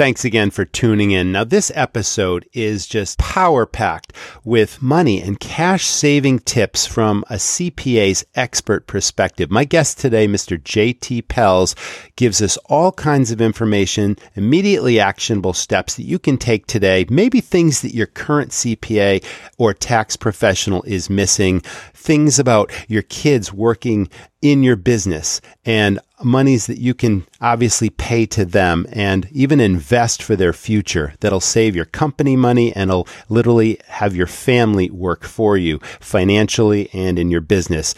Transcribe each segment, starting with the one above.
Thanks again for tuning in. Now, this episode is just power packed with money and cash saving tips from a CPA's expert perspective. My guest today, Mr. JT Pells, gives us all kinds of information, immediately actionable steps that you can take today, maybe things that your current CPA or tax professional is missing, things about your kids working in your business and monies that you can obviously pay to them and even invest for their future that'll save your company money and will literally have your family work for you financially and in your business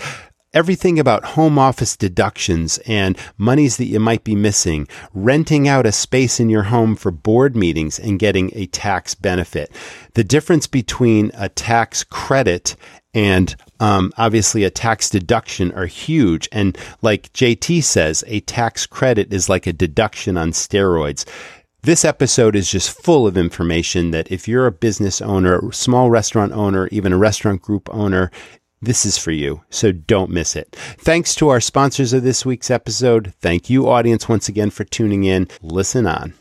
everything about home office deductions and monies that you might be missing, renting out a space in your home for board meetings and getting a tax benefit. The difference between a tax credit and um, obviously a tax deduction are huge. And like JT says, a tax credit is like a deduction on steroids. This episode is just full of information that if you're a business owner, small restaurant owner, even a restaurant group owner, this is for you, so don't miss it. Thanks to our sponsors of this week's episode. Thank you, audience, once again for tuning in. Listen on.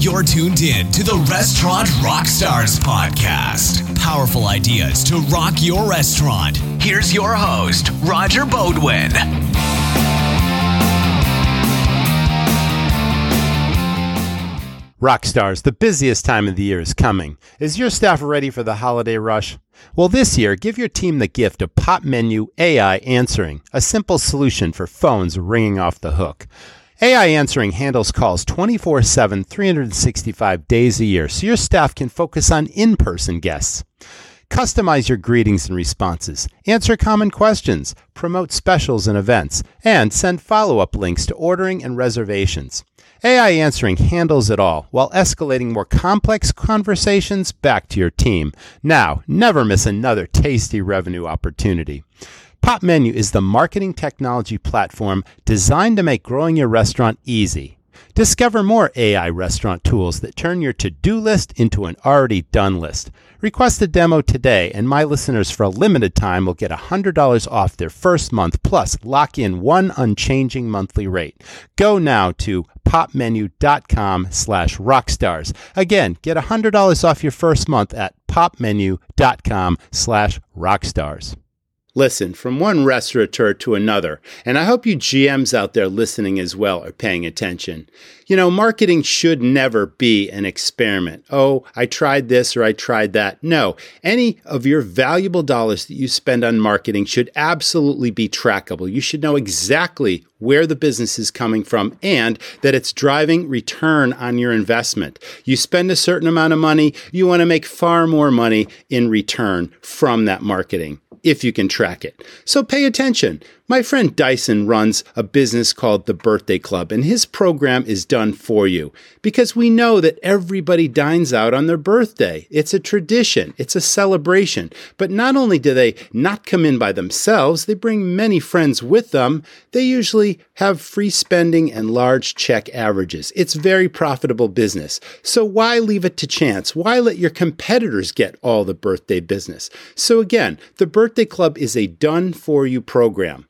You're tuned in to the Restaurant Rockstars podcast. Powerful ideas to rock your restaurant. Here's your host, Roger Beaudoin. Rockstars, the busiest time of the year is coming. Is your staff ready for the holiday rush? Well, this year, give your team the gift of Popmenu AI Answering, a simple solution for phones ringing off the hook. AI Answering handles calls 24 7, 365 days a year, so your staff can focus on in person guests. Customize your greetings and responses, answer common questions, promote specials and events, and send follow up links to ordering and reservations. AI Answering handles it all while escalating more complex conversations back to your team. Now, never miss another tasty revenue opportunity. Popmenu is the marketing technology platform designed to make growing your restaurant easy. Discover more AI restaurant tools that turn your to do list into an already done list. Request a demo today, and my listeners for a limited time will get $100 off their first month plus lock in one unchanging monthly rate. Go now to popmenu.com slash rockstars. Again, get $100 off your first month at popmenu.com slash rockstars. Listen, from one restaurateur to another, and I hope you GMs out there listening as well are paying attention. You know, marketing should never be an experiment. Oh, I tried this or I tried that. No, any of your valuable dollars that you spend on marketing should absolutely be trackable. You should know exactly where the business is coming from and that it's driving return on your investment. You spend a certain amount of money, you want to make far more money in return from that marketing if you can track it. So pay attention. My friend Dyson runs a business called the Birthday Club, and his program is done for you because we know that everybody dines out on their birthday. It's a tradition, it's a celebration. But not only do they not come in by themselves, they bring many friends with them. They usually have free spending and large check averages. It's very profitable business. So why leave it to chance? Why let your competitors get all the birthday business? So again, the Birthday Club is a done for you program.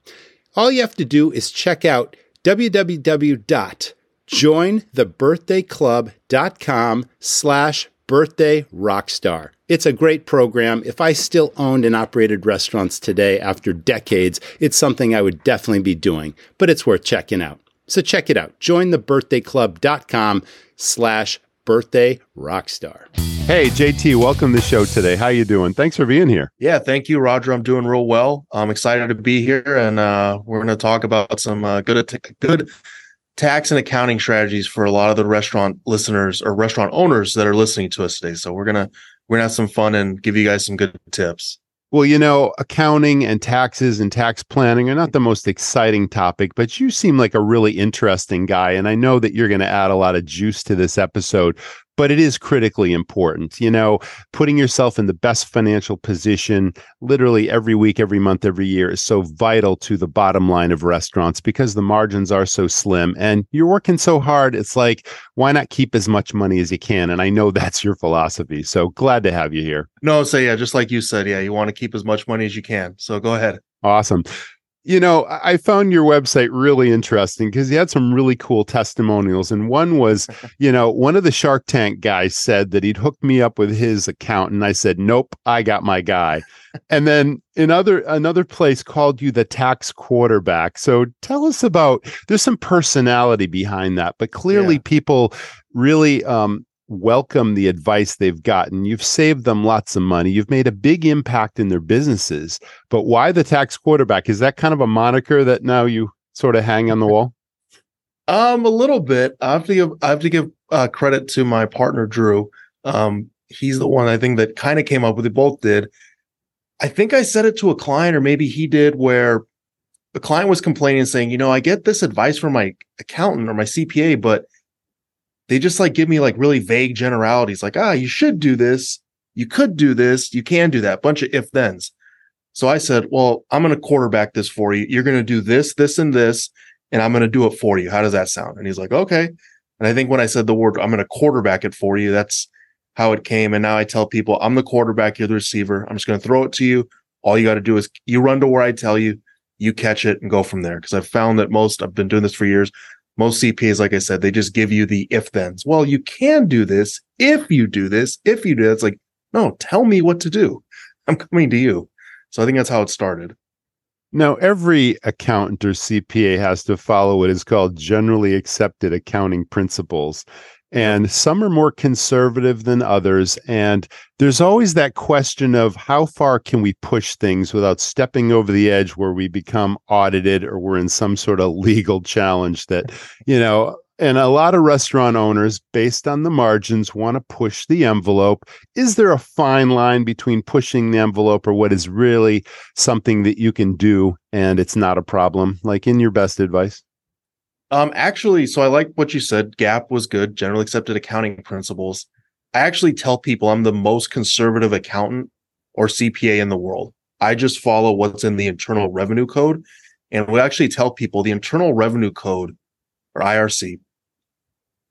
All you have to do is check out www.jointhebirthdayclub.com slash birthday rockstar. It's a great program. If I still owned and operated restaurants today after decades, it's something I would definitely be doing, but it's worth checking out. So check it out. Jointhebirthdayclub.com slash birthday rockstar. Hey, JT, welcome to the show today. How you doing? Thanks for being here. Yeah, thank you, Roger. I'm doing real well. I'm excited to be here, and uh, we're going to talk about some uh, good good tax and accounting strategies for a lot of the restaurant listeners or restaurant owners that are listening to us today. So we're gonna we're gonna have some fun and give you guys some good tips. Well, you know, accounting and taxes and tax planning are not the most exciting topic, but you seem like a really interesting guy. And I know that you're going to add a lot of juice to this episode but it is critically important. You know, putting yourself in the best financial position literally every week, every month, every year is so vital to the bottom line of restaurants because the margins are so slim and you're working so hard. It's like, why not keep as much money as you can? And I know that's your philosophy. So glad to have you here. No, so yeah, just like you said, yeah, you want to keep as much money as you can. So go ahead. Awesome. You know, I found your website really interesting because you had some really cool testimonials. And one was, you know, one of the Shark Tank guys said that he'd hooked me up with his account. And I said, nope, I got my guy. and then another another place called you the tax quarterback. So tell us about there's some personality behind that, but clearly yeah. people really um, welcome the advice they've gotten. You've saved them lots of money. You've made a big impact in their businesses. But why the tax quarterback? Is that kind of a moniker that now you sort of hang on the wall? Um, a little bit. I have to give I have to give uh, credit to my partner Drew. Um, he's the one I think that kind of came up with it. Both did. I think I said it to a client, or maybe he did, where the client was complaining, saying, "You know, I get this advice from my accountant or my CPA, but." They just like give me like really vague generalities like ah you should do this. You could do this. You can do that. Bunch of if thens so i said well i'm going to quarterback this for you. You're going to do this this and this and i'm going to do it for you. How does that sound? And he's like okay. And i think when i said the word i'm going to quarterback it for you that's how it came. And now i tell people i'm the quarterback you're the receiver. I'm just going to throw it to you. All you got to do is you run to where i tell you you catch it and go from there. Because i've found that most i've been doing this for years most CPAs, like I said, they just give you the if thens. Well, you can do this if you do this, if you do that. It's like, no, tell me what to do. I'm coming to you. So I think that's how it started. Now, every accountant or CPA has to follow what is called generally accepted accounting principles and some are more conservative than others and there's always that question of how far can we push things without stepping over the edge where we become audited or we're in some sort of legal challenge that you know and a lot of restaurant owners based on the margins want to push the envelope. Is there a fine line between pushing the envelope or what is really something that you can do and it's not a problem? Like in your best advice um, actually, so I like what you said. GAAP was good, generally accepted accounting principles. I actually tell people I'm the most conservative accountant or CPA in the world. I just follow what's in the Internal Revenue Code. And we actually tell people the Internal Revenue Code or IRC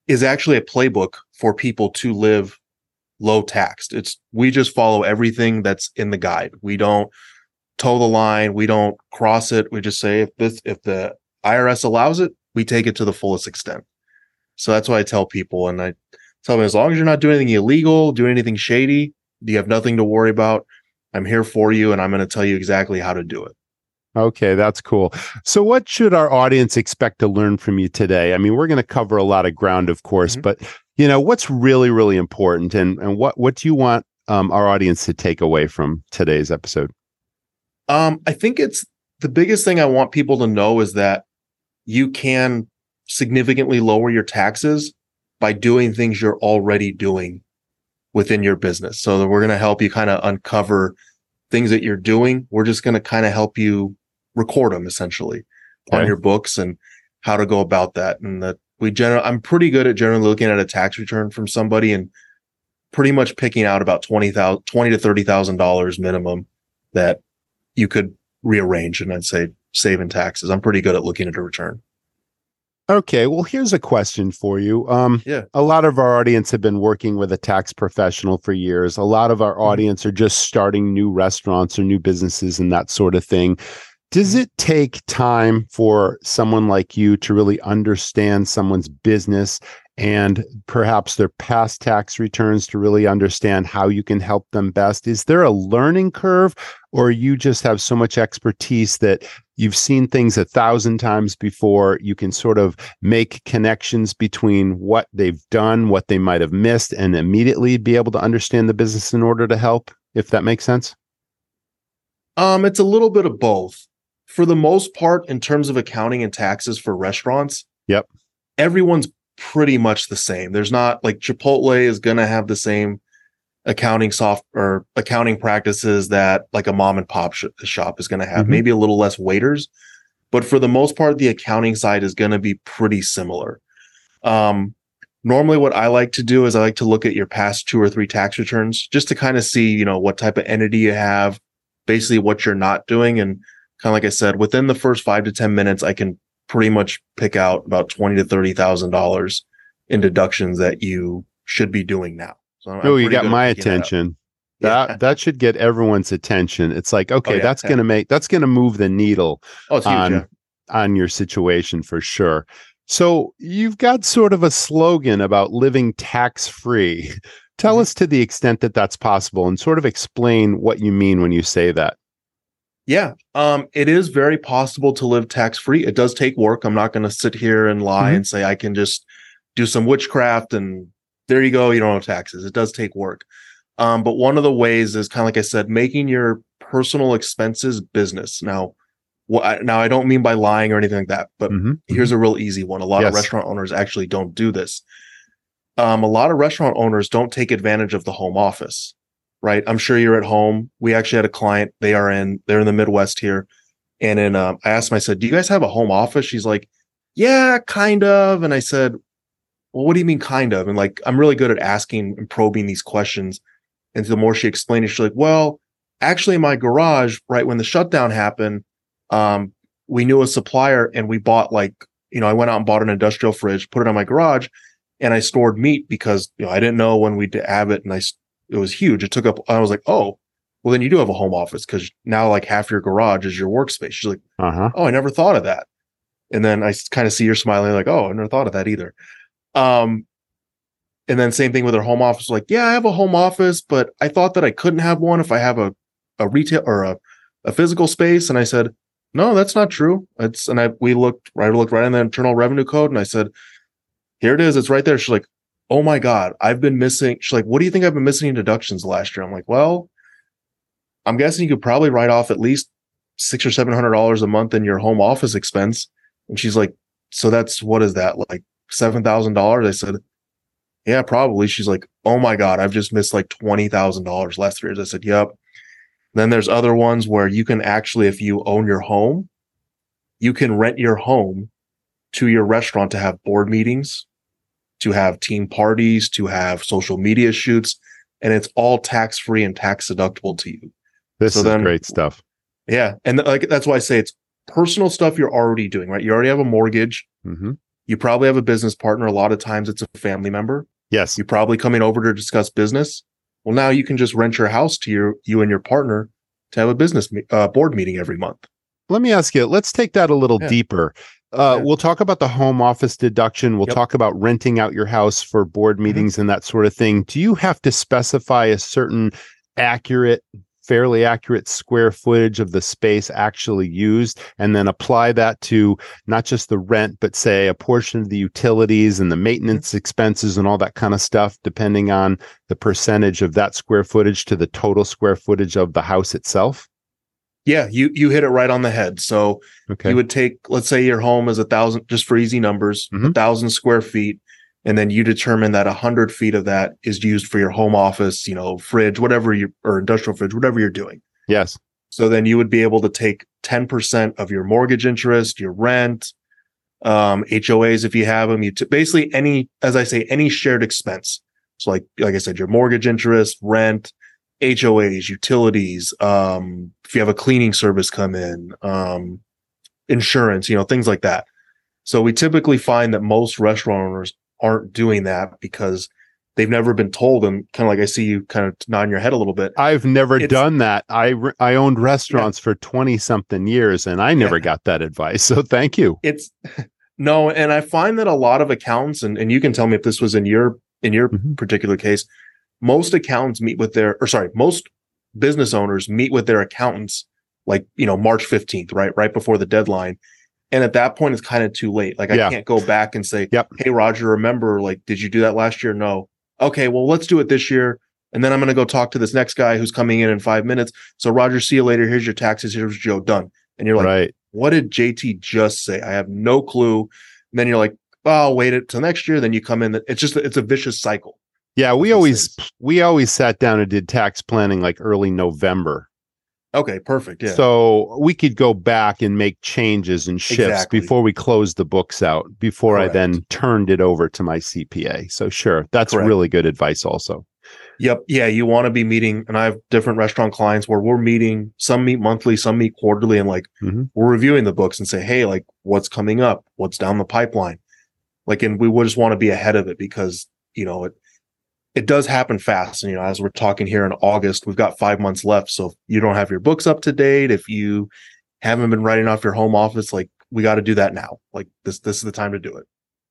is actually a playbook for people to live low taxed. It's we just follow everything that's in the guide. We don't toe the line, we don't cross it. We just say if this if the IRS allows it, we take it to the fullest extent. So that's why I tell people, and I tell them as long as you're not doing anything illegal, doing anything shady, you have nothing to worry about. I'm here for you, and I'm going to tell you exactly how to do it. Okay, that's cool. So, what should our audience expect to learn from you today? I mean, we're going to cover a lot of ground, of course, mm-hmm. but you know, what's really, really important, and and what what do you want um, our audience to take away from today's episode? Um, I think it's the biggest thing I want people to know is that you can significantly lower your taxes by doing things you're already doing within your business. So we're going to help you kind of uncover things that you're doing. We're just going to kind of help you record them essentially okay. on your books and how to go about that. And that we generally, I'm pretty good at generally looking at a tax return from somebody and pretty much picking out about 20,000, 20 to $30,000 minimum that you could rearrange. And I'd say saving taxes. I'm pretty good at looking at a return. Okay, well, here's a question for you. Um, yeah, a lot of our audience have been working with a tax professional for years. A lot of our mm-hmm. audience are just starting new restaurants or new businesses and that sort of thing. Does mm-hmm. it take time for someone like you to really understand someone's business and perhaps their past tax returns to really understand how you can help them best? Is there a learning curve, or you just have so much expertise that you've seen things a thousand times before? You can sort of make connections between what they've done, what they might have missed, and immediately be able to understand the business in order to help, if that makes sense? Um, it's a little bit of both. For the most part, in terms of accounting and taxes for restaurants, yep, everyone's pretty much the same. There's not like Chipotle is going to have the same accounting soft or accounting practices that like a mom and pop sh- shop is going to have. Mm-hmm. Maybe a little less waiters, but for the most part, the accounting side is going to be pretty similar. Um, normally, what I like to do is I like to look at your past two or three tax returns just to kind of see, you know, what type of entity you have, basically what you're not doing, and kind of like I said, within the first five to ten minutes, I can pretty much pick out about twenty to thirty thousand dollars in deductions that you should be doing now. So oh, you got my attention. That Yeah. that should get everyone's attention. It's like, okay, yeah, that's yeah. gonna make that's gonna move the needle Oh, huge. on on your situation for sure. So you've got sort of a slogan about living tax free. Tell Mhm. us to the extent that that's possible and sort of explain what you mean when you say that. Yeah, um, it is very possible to live tax free. It does take work. I'm not going to sit here and lie Mhm. and say I can just do some witchcraft and there you go. You don't have taxes. It does take work. Um, but one of the ways is kind of like I said, making your personal expenses business. Now, I, now I don't mean by lying or anything like that, but Mhm. here's a real easy one. A lot of restaurant owners actually don't do this. Um, a lot of restaurant owners don't take advantage of the home office, right? I'm sure you're at home. We actually had a client. They are in, they're in the Midwest here. And then um, I asked them, I said, do you guys have a home office? She's like, yeah, kind of. And I said, well, what do you mean kind of? And like, I'm really good at asking and probing these questions. And the more she explained it, she's like, well, actually in my garage, right when the shutdown happened, um, we knew a supplier and we bought like, you know, I went out and bought an industrial fridge, put it on my garage and I stored meat because, you know, I didn't know when we'd have it and I, it was huge. It took up, I was like, oh, well, then you do have a home office because now like half your garage is your workspace. She's like, Uh-huh. oh, I never thought of that. And then I kind of see her smiling, like, oh, I never thought of that either. Um, and then same thing with her home office, like, yeah, I have a home office, but I thought that I couldn't have one if I have a, a retail or a, a physical space. And I said, no, that's not true. It's, and I, we looked, I looked right in the internal revenue code and I said, here it is. It's right there. She's like, oh my God, I've been missing. She's like, what do you think I've been missing in deductions last year? I'm like, well, I'm guessing you could probably write off at least six or seven hundred dollars a month in your home office expense. And she's like, so that's what is that like seven thousand dollars? I said, yeah, probably. She's like, oh my god, I've just missed like twenty thousand dollars last three years. I said, yep. Then there's other ones where you can actually, if you own your home, you can rent your home to your restaurant to have board meetings, to have team parties, to have social media shoots, and it's all tax free and tax deductible to you. This So is then- great stuff. Yeah. And like that's why I say it's personal stuff you're already doing, right? You already have a mortgage. hmm You probably have a business partner. A lot of times it's a family member. Yes. You're probably coming over to discuss business. Well, now you can just rent your house to your you and your partner to have a business uh, board meeting every month. Let me ask you, let's take that a little Yeah. deeper. Uh, We'll talk about the home office deduction. We'll Yep. talk about renting out your house for board meetings and that sort of thing. Do you have to specify a certain accurate, fairly accurate square footage of the space actually used and then apply that to not just the rent, but say a portion of the utilities and the maintenance expenses and all that kind of stuff, depending on the percentage of that square footage to the total square footage of the house itself? Yeah, you you hit it right on the head. So Okay. you would take, let's say your home is a thousand, just for easy numbers, a Mhm. thousand square feet, and then you determine that a hundred feet of that is used for your home office, you know, fridge, whatever you or industrial fridge, whatever you're doing. yes. So then you would be able to take 10% of your mortgage interest, your rent, um, HOAs if you have them. You t- basically any, as I say, any shared expense. So like, like I said, your mortgage interest, rent, HOAs, utilities, um, if you have a cleaning service come in, um, insurance, you know, things like that. So we typically find that most restaurant owners aren't doing that because they've never been told. And kind of like I see you kind of nodding your head a little bit. I've never It's- done that. I I owned restaurants for 20 something years and I never Yeah. got that advice. So thank you. it's no and i find that a lot of accountants and, and you can tell me if this was in your in your Mhm. particular case most accountants meet with their or sorry most business owners meet with their accountants like you know march 15th right right before the deadline and at that point it's kind of too late like Yeah. i can't go back and say Yep. hey roger remember like did you do that last year no okay well let's do it this year and then i'm going to go talk to this next guy who's coming in in five minutes so roger see you later here's your taxes here's joe done and you're like right. what did JT just say? I have no clue. And then you're like, oh, I'll wait it till next year. Then you come in. It's just, it's a vicious cycle. Yeah, we always things. we always sat down and did tax planning like early November. Okay, perfect. Yeah. So we could go back and make changes and shifts Exactly. before we closed the books out, before I then turned it over to my CPA. So sure, that's Correct. really good advice also. yep. Yeah. You want to be meeting, and I have different restaurant clients where we're meeting, some meet monthly, some meet quarterly, and like Mhm. we're reviewing the books and say, hey, like what's coming up? What's down the pipeline? Like, and we would just want to be ahead of it because, you know, it, it does happen fast. And, you know, as we're talking here in August, we've got five months left. So if you don't have your books up to date, if you haven't been writing off your home office, like we got to do that now. Like this, this is the time to do it.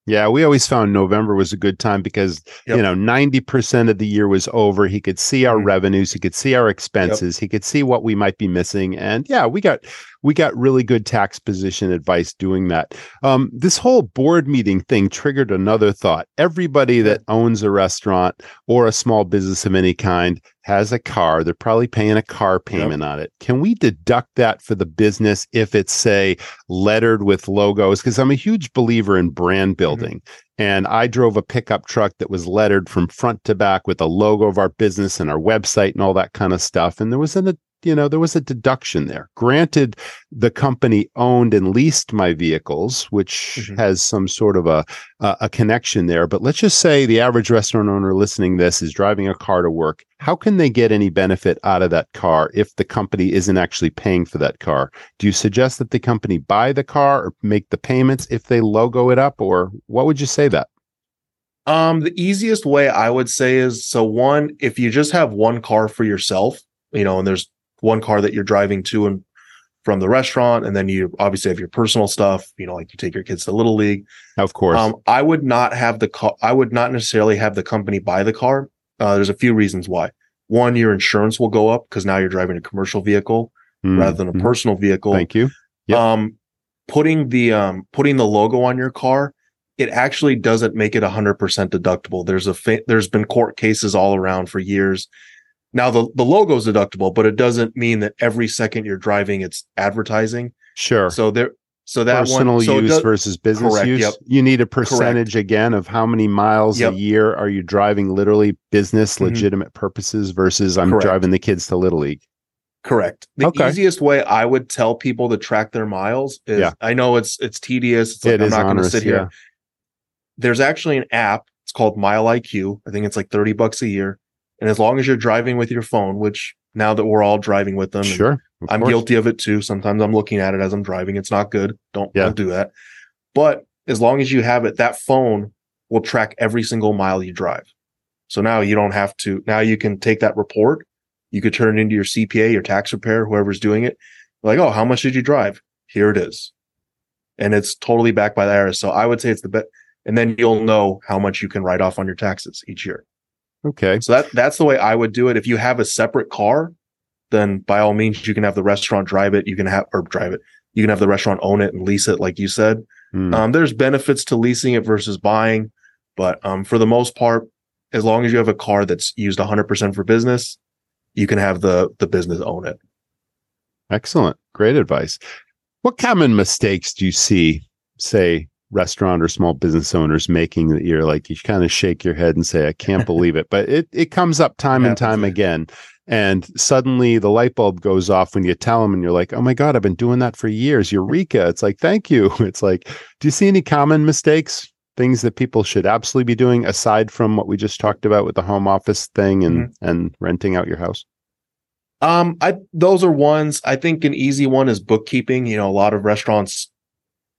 Yeah, we always found November was a good time because yep. you know 90% of the year was over. He could see our mm-hmm. revenues, he could see our expenses, yep. he could see what we might be missing. And yeah, we got we got really good tax position advice doing that. Um, this whole board meeting thing triggered another thought. Everybody that owns a restaurant or a small business of any kind has a car. They're probably paying a car payment yep. on it. Can we deduct that for the business if it's, say, lettered with logos? Because I'm a huge believer in brand mm-hmm. building. Mm-hmm. And I drove a pickup truck that was lettered from front to back with a logo of our business and our website and all that kind of stuff. And there was an you know, there was a deduction there. Granted, the company owned and leased my vehicles, which mm-hmm. has some sort of a, a, a connection there. But let's just say the average restaurant owner listening this is driving a car to work. How can they get any benefit out of that car if the company isn't actually paying for that car? Do you suggest that the company buy the car or make the payments if they logo it up, or what would you say that? Um, the easiest way I would say is so one, if you just have one car for yourself, you know, and there's one car that you're driving to and from the restaurant, and then you obviously have your personal stuff. You know, like you take your kids to little league. Of course, um, I would not have the car. I would not necessarily have the company buy the car. Uh, there's a few reasons why. One, your insurance will go up because now you're driving a commercial vehicle mm, rather than a mm-hmm. personal vehicle. Thank you. Yep. Um, putting the um, putting the logo on your car, it actually doesn't make it 100% deductible. There's a fa- there's been court cases all around for years now the the logo is deductible, but it doesn't mean that every second you're driving it's advertising. Sure. So there so that personal one, so use does, versus business correct, use. Yep. You need a percentage correct. again of how many miles yep. a year are you driving literally business mm-hmm. legitimate purposes versus I'm correct. driving the kids to little league. Correct. The okay. easiest way I would tell people to track their miles is yeah. I know it's it's tedious. It's like it I'm not going to sit here. Yeah. There's actually an app. It's called MileIQ. I think it's like 30 bucks a year. And as long as you're driving with your phone, which now that we're all driving with them, sure, I'm course. guilty of it too. Sometimes I'm looking at it as I'm driving. It's not good. Don't, yeah. don't do that. But as long as you have it, that phone will track every single mile you drive. So now you don't have to, now you can take that report. You could turn it into your CPA, your tax repair, whoever's doing it. Like, oh, how much did you drive? Here it is. And it's totally backed by the IRS. So I would say it's the best. And then you'll know how much you can write off on your taxes each year. Okay. So that that's the way I would do it. If you have a separate car, then by all means you can have the restaurant drive it. You can have or drive it. You can have the restaurant own it and lease it, like you said. Mm. Um, there's benefits to leasing it versus buying, but um, for the most part, as long as you have a car that's used 100% for business, you can have the the business own it. Excellent, great advice. What common mistakes do you see, say, restaurant or small business owners making that you're like you kind of shake your head and say i can't believe it. But it, it comes up time and time again. And suddenly the light bulb goes off when you tell them and you're like oh my god i've been doing that for years. Eureka. It's like thank you. It's like do you see any common mistakes? Things that people should absolutely be doing aside from what we just talked about with the home office thing and mm-hmm. and renting out your house? Um i those are ones. I think an easy one is bookkeeping. You know a lot of restaurants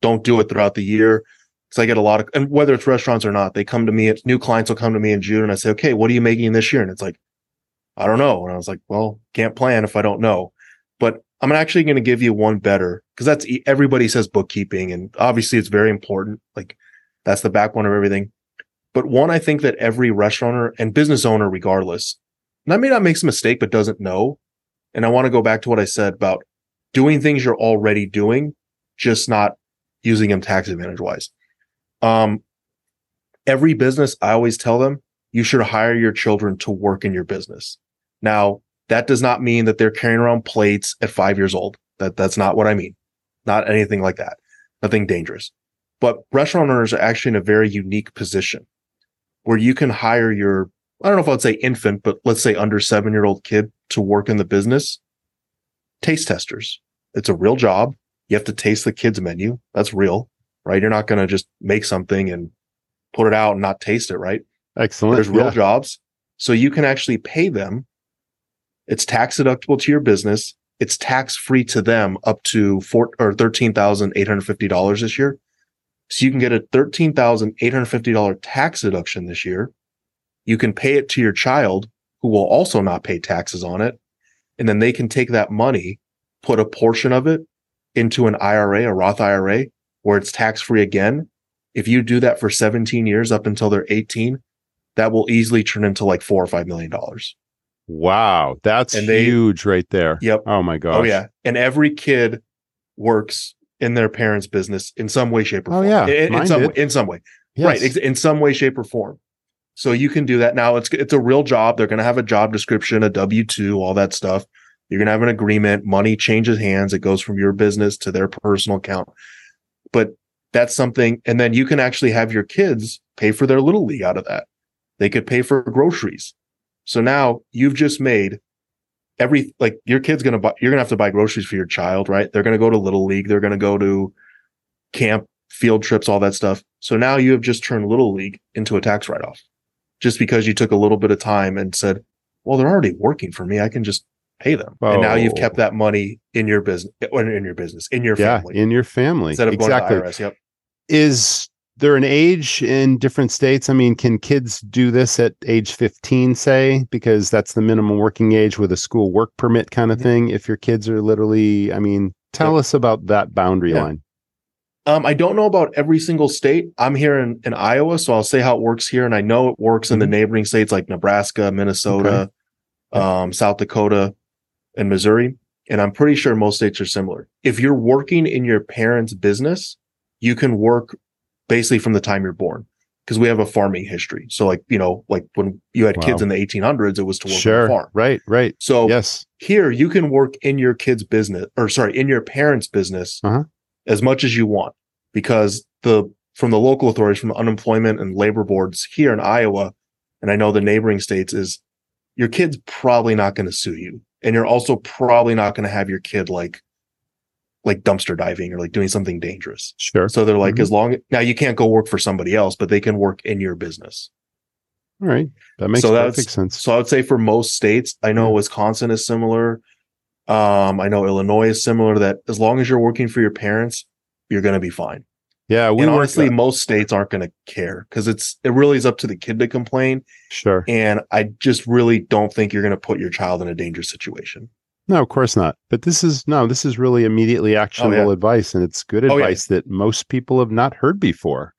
don't do it throughout the year. Because I get a lot of, and whether it's restaurants or not, they come to me, It's new clients will come to me in June and I say, okay, what are you making this year? And it's like, I don't know. And I was like, well, can't plan if I don't know. But I'm actually going to give you one better because that's everybody says bookkeeping and obviously it's very important. Like that's the backbone of everything. But one, I think that every restaurateur and business owner, regardless, and I may not make a mistake, but doesn't know. And I want to go back to what I said about doing things you're already doing, just not using them tax advantage wise. Um, every business, I always tell them you should hire your children to work in your business. Now, that does not mean that they're carrying around plates at five years old. That that's not what I mean. Not anything like that. Nothing dangerous. But restaurant owners are actually in a very unique position where you can hire your, I don't know if I'd say infant, but let's say under seven year old kid to work in the business. Taste testers. It's a real job. You have to taste the kids menu. That's real, right? You're not going to just make something and put it out and not taste it, right? Excellent. There's real yeah. jobs. So you can actually pay them. It's tax deductible to your business. It's tax free to them up to four or $13,850 this year. So you can get a $13,850 tax deduction this year. You can pay it to your child who will also not pay taxes on it. And then they can take that money, put a portion of it into an IRA, a Roth IRA, where it's tax free again. If you do that for 17 years up until they're 18, that will easily turn into like four or five million dollars. Wow, that's And they- huge right there. Yep. Oh my gosh. Oh yeah. And every kid works in their parents' business in some way, shape, or Oh, form. yeah. In, in some did. in some way. Yes. Right. In some way, shape, or form. So you can do that. Now it's it's a real job. They're gonna have a job description, a W two, all that stuff. You're gonna have an agreement. Money changes hands. It goes from your business to their personal account. But that's something, and then you can actually have your kids pay for their little league out of that. They could pay for groceries. So now you've just made every like your kid's gonna buy you're gonna have to buy groceries for your child, right? They're gonna go to little league, they're gonna go to camp, field trips, all that stuff. So now you have just turned little league into a tax write-off. Just because you took a little bit of time and said, Well, they're already working for me, I can just pay them. And now you've Oh. kept that money in your business or in your business, in your yeah, family. in your family. instead of exactly. going to IRS. Yep. Is there an age in different states? I mean, can kids do this at age 15, say, because that's the minimum working age with a school work permit kind of Mhm. thing? If your kids are literally, I mean, tell Yep. us about that boundary Yeah. line. Um, I don't know about every single state. I'm here in, in Iowa, so I'll say how it works here. And I know it works in the Mhm. neighboring states like Nebraska, Minnesota, um, South Dakota, and Missouri. And I'm pretty sure most states are similar. If you're working in your parents' business, you can work basically from the time you're born because we have a farming history. So, like, you know, like when you had kids in the 1800s, it was to work on a farm. Right, right. So, yes. here you can work in your kid's business or sorry in your parents business Uh-huh. as much as you want because the from the local authorities from the unemployment and labor boards here in iowa and i know the neighboring states is your kid's probably not going to sue you and you're also probably not going to have your kid like like dumpster diving or like doing something dangerous Sure. so they're like Mhm. as long now you can't go work for somebody else but they can work in your business All right. That makes So that's- perfect sense. so I would say for most states, I know Wisconsin is similar. Um, I know Illinois is similar that. As long as you're working for your parents, you're going to be fine. Yeah, we and honestly, most states aren't going to care because it's it really is up to the kid to complain. sure. And I just really don't think you're going to put your child in a dangerous situation. No, of course not. But this is no, this is really immediately actionable advice, and it's good Oh, yeah. advice that most people have not heard before.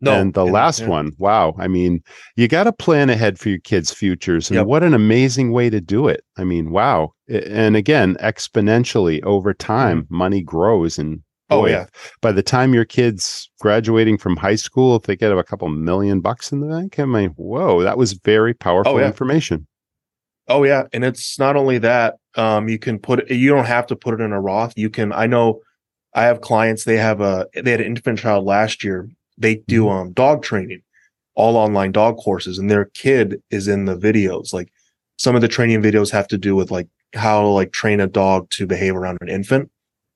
No, and the last yeah. one, wow. I mean, you got to plan ahead for your kids' futures. And Yep. what an amazing way to do it. I mean, wow. And again, exponentially over time, money grows. And Mm-hmm. Oh boy, yeah, by the time your kids graduating from high school, if they get a couple million bucks in the bank, I mean, whoa, that was very powerful Oh, yeah. information. Oh yeah, and it's not only that. Um, you can put it. You don't have to put it in a Roth. You can. I know. I have clients. They have a. They had an infant child last year. They do Mm-hmm. um dog training, all online dog courses, and their kid is in the videos. Like some of the training videos have to do with like how to like train a dog to behave around an infant.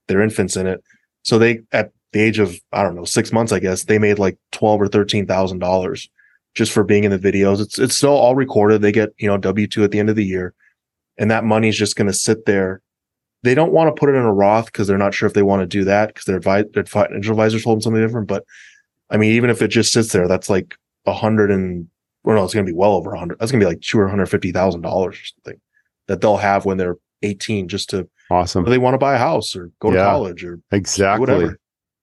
Their infants in it. So they at the age of I don't know six months, I guess they made like twelve or thirteen thousand dollars just for being in the videos. It's it's still all recorded. They get you know W two at the end of the year, and that money is just going to sit there. They don't want to put it in a Roth because they're not sure if they want to do that because their, advi- their financial advisor told them something different. But I mean, even if it just sits there, that's like a hundred and well, no, it's going to be well over a hundred. That's going to be like two or hundred fifty thousand dollars or something that they'll have when they're eighteen, just to Awesome. they want to buy a house or go to college or Exactly. whatever.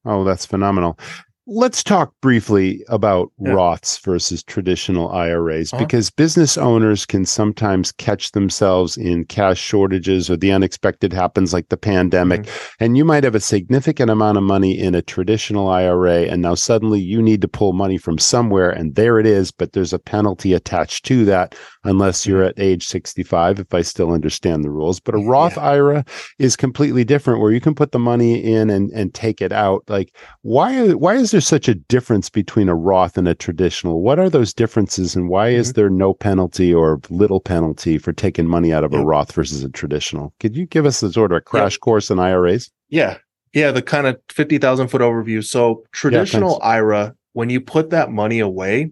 Oh, that's phenomenal. Let's talk briefly about Yeah. Roths versus traditional IRAs Uh-huh. because business owners can sometimes catch themselves in cash shortages or the unexpected happens like the pandemic. Mm-hmm. And you might have a significant amount of money in a traditional IRA, and now suddenly you need to pull money from somewhere, and there it is, but there's a penalty attached to that unless you're at age 65, if I still understand the rules. But a Roth Yeah. IRA is completely different where you can put the money in and, and take it out. Like, why, why is there such a difference between a Roth and a traditional? What are those differences, and why is mm-hmm. there no penalty or little penalty for taking money out of a Roth versus a traditional? Could you give us a sort of a crash course in IRAs? Yeah. Yeah. The kind of 50,000 foot overview. So traditional IRA, when you put that money away,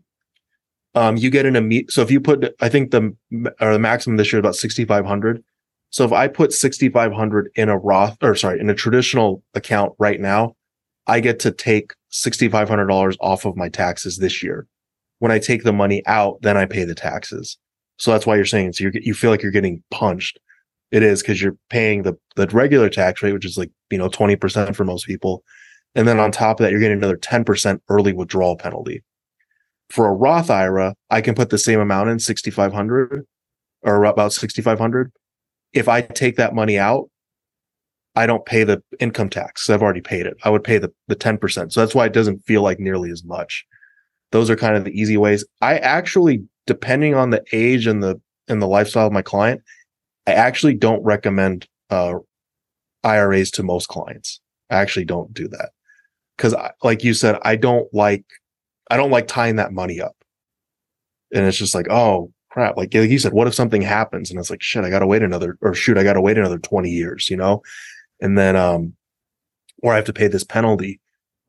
um, you get an immediate. So if you put, I think the, or the maximum this year is about 6,500. So if I put 6,500 in a Roth or sorry, in a traditional account right now, I get to take $6,500 off of my taxes this year When I take the money out, then I pay the taxes. So that's why you're saying so you you feel like you're getting punched. It is because you're paying the the regular tax rate, which is like you know twenty percent for most people, and then on top of that, you're getting another ten percent early withdrawal penalty. For a Roth IRA, I can put the same amount in sixty five hundred or about sixty five hundred. If I take that money out, I don't pay the income tax. I've already paid it. I would pay the the ten percent. So that's why it doesn't feel like nearly as much. Those are kind of the easy ways. I actually, depending on the age and the and the lifestyle of my client, I actually don't recommend uh, IRAs to most clients. I actually don't do that because, like you said, I don't like I don't like tying that money up. And it's just like, oh crap! Like, you said, what if something happens? And it's like, shit, I got to wait another, or shoot, I got to wait another twenty years, you know? And then, um, or I have to pay this penalty.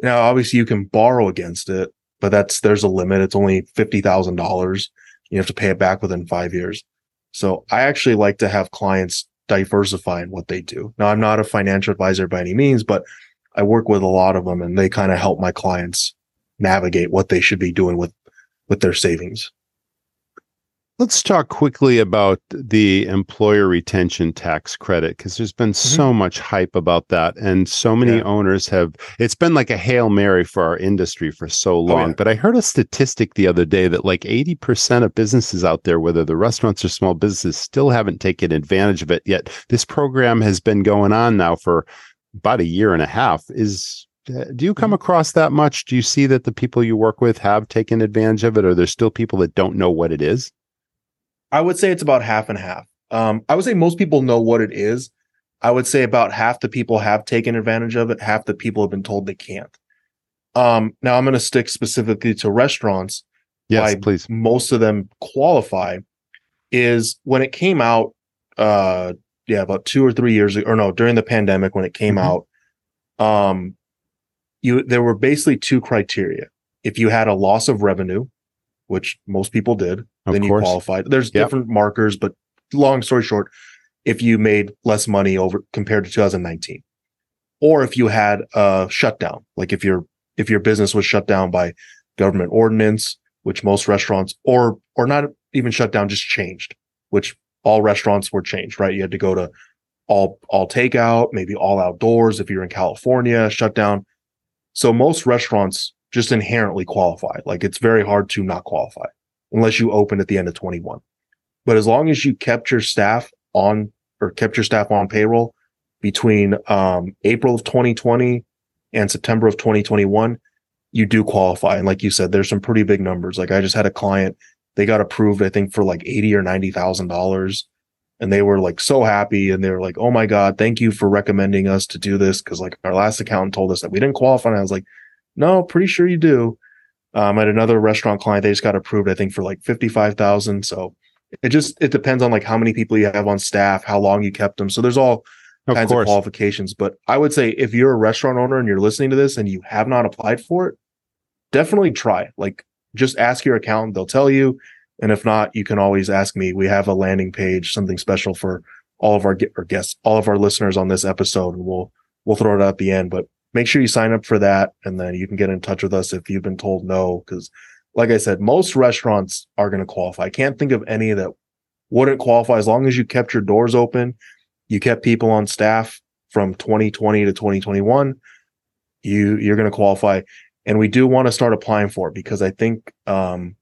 Now, obviously, you can borrow against it, but that's there's a limit. It's only fifty thousand dollars. You have to pay it back within five years. So I actually like to have clients diversify in what they do. Now, I'm not a financial advisor by any means, but I work with a lot of them and they kind of help my clients navigate what they should be doing with, with their savings. Let's talk quickly about the employer retention tax credit because there's been mm-hmm. so much hype about that. And so many yeah. owners have, it's been like a Hail Mary for our industry for so long. Oh, yeah. But I heard a statistic the other day that like 80% of businesses out there, whether the restaurants or small businesses, still haven't taken advantage of it yet. This program has been going on now for about a year and a half. Is do you come mm-hmm. across that much? Do you see that the people you work with have taken advantage of it, or there's still people that don't know what it is? I would say it's about half and half. Um, I would say most people know what it is. I would say about half the people have taken advantage of it. Half the people have been told they can't. Um, now I'm going to stick specifically to restaurants. Yes, please. Most of them qualify. Is when it came out, uh, yeah, about two or three years ago, or no, during the pandemic when it came mm-hmm. out, um, you there were basically two criteria. If you had a loss of revenue, which most people did, of then course. you qualified. There's yep. different markers, but long story short, if you made less money over compared to 2019, or if you had a shutdown, like if your if your business was shut down by government ordinance, which most restaurants or or not even shut down, just changed, which all restaurants were changed, right? You had to go to all all takeout, maybe all outdoors if you're in California, shut down. So most restaurants just inherently qualify. Like it's very hard to not qualify unless you open at the end of 21. But as long as you kept your staff on or kept your staff on payroll between um, April of 2020 and September of 2021, you do qualify. And like you said, there's some pretty big numbers. Like I just had a client, they got approved, I think, for like 80 or $90,000. And they were like so happy. And they were like, oh my God, thank you for recommending us to do this. Cause like our last accountant told us that we didn't qualify. And I was like, no, pretty sure you do. Um, at another restaurant client, they just got approved, I think, for like fifty-five thousand. So it just it depends on like how many people you have on staff, how long you kept them. So there's all of kinds course. of qualifications. But I would say if you're a restaurant owner and you're listening to this and you have not applied for it, definitely try. Like just ask your accountant; they'll tell you. And if not, you can always ask me. We have a landing page, something special for all of our, our guests, all of our listeners on this episode, and we'll we'll throw it out at the end. But make sure you sign up for that and then you can get in touch with us if you've been told no because like i said most restaurants are going to qualify i can't think of any that wouldn't qualify as long as you kept your doors open you kept people on staff from 2020 to 2021 you you're going to qualify and we do want to start applying for it because i think um,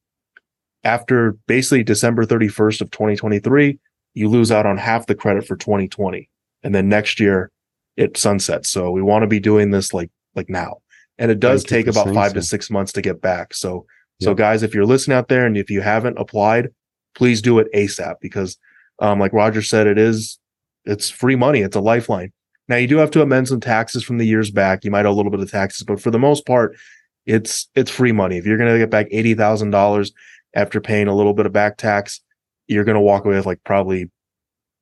after basically december 31st of 2023 you lose out on half the credit for 2020 and then next year it sunsets. So we want to be doing this like like now. And it does take about five to six months to get back. So so guys, if you're listening out there and if you haven't applied, please do it ASAP because um, like Roger said, it is it's free money. It's a lifeline. Now you do have to amend some taxes from the years back. You might owe a little bit of taxes, but for the most part, it's it's free money. If you're gonna get back eighty thousand dollars after paying a little bit of back tax, you're gonna walk away with like probably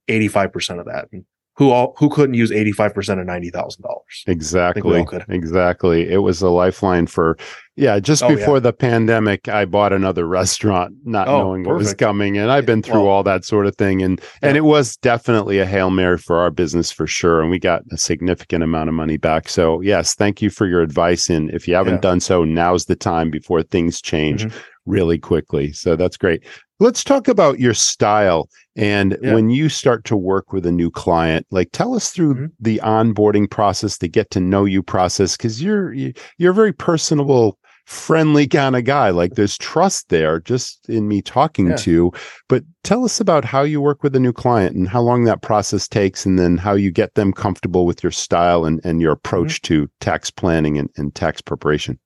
85% of that. And who all who couldn't use 85% of $90,000. Exactly. Exactly. It was a lifeline for yeah, just oh, before yeah. the pandemic I bought another restaurant not oh, knowing what was coming and I've been through well, all that sort of thing and yeah. and it was definitely a Hail Mary for our business for sure and we got a significant amount of money back. So, yes, thank you for your advice and if you haven't yeah. done so, now's the time before things change. Mm-hmm really quickly. So that's great. Let's talk about your style and Yeah. when you start to work with a new client. Like, tell us through Mhm. the onboarding process, the get to know you process, because you're you- you're a very personable, friendly kind of guy. Like, there's trust there just in me talking Yeah. to you. But tell us about how you work with a new client and how long that process takes, and then how you get them comfortable with your style and and your approach Mm-hmm. to tax planning and, and tax preparation.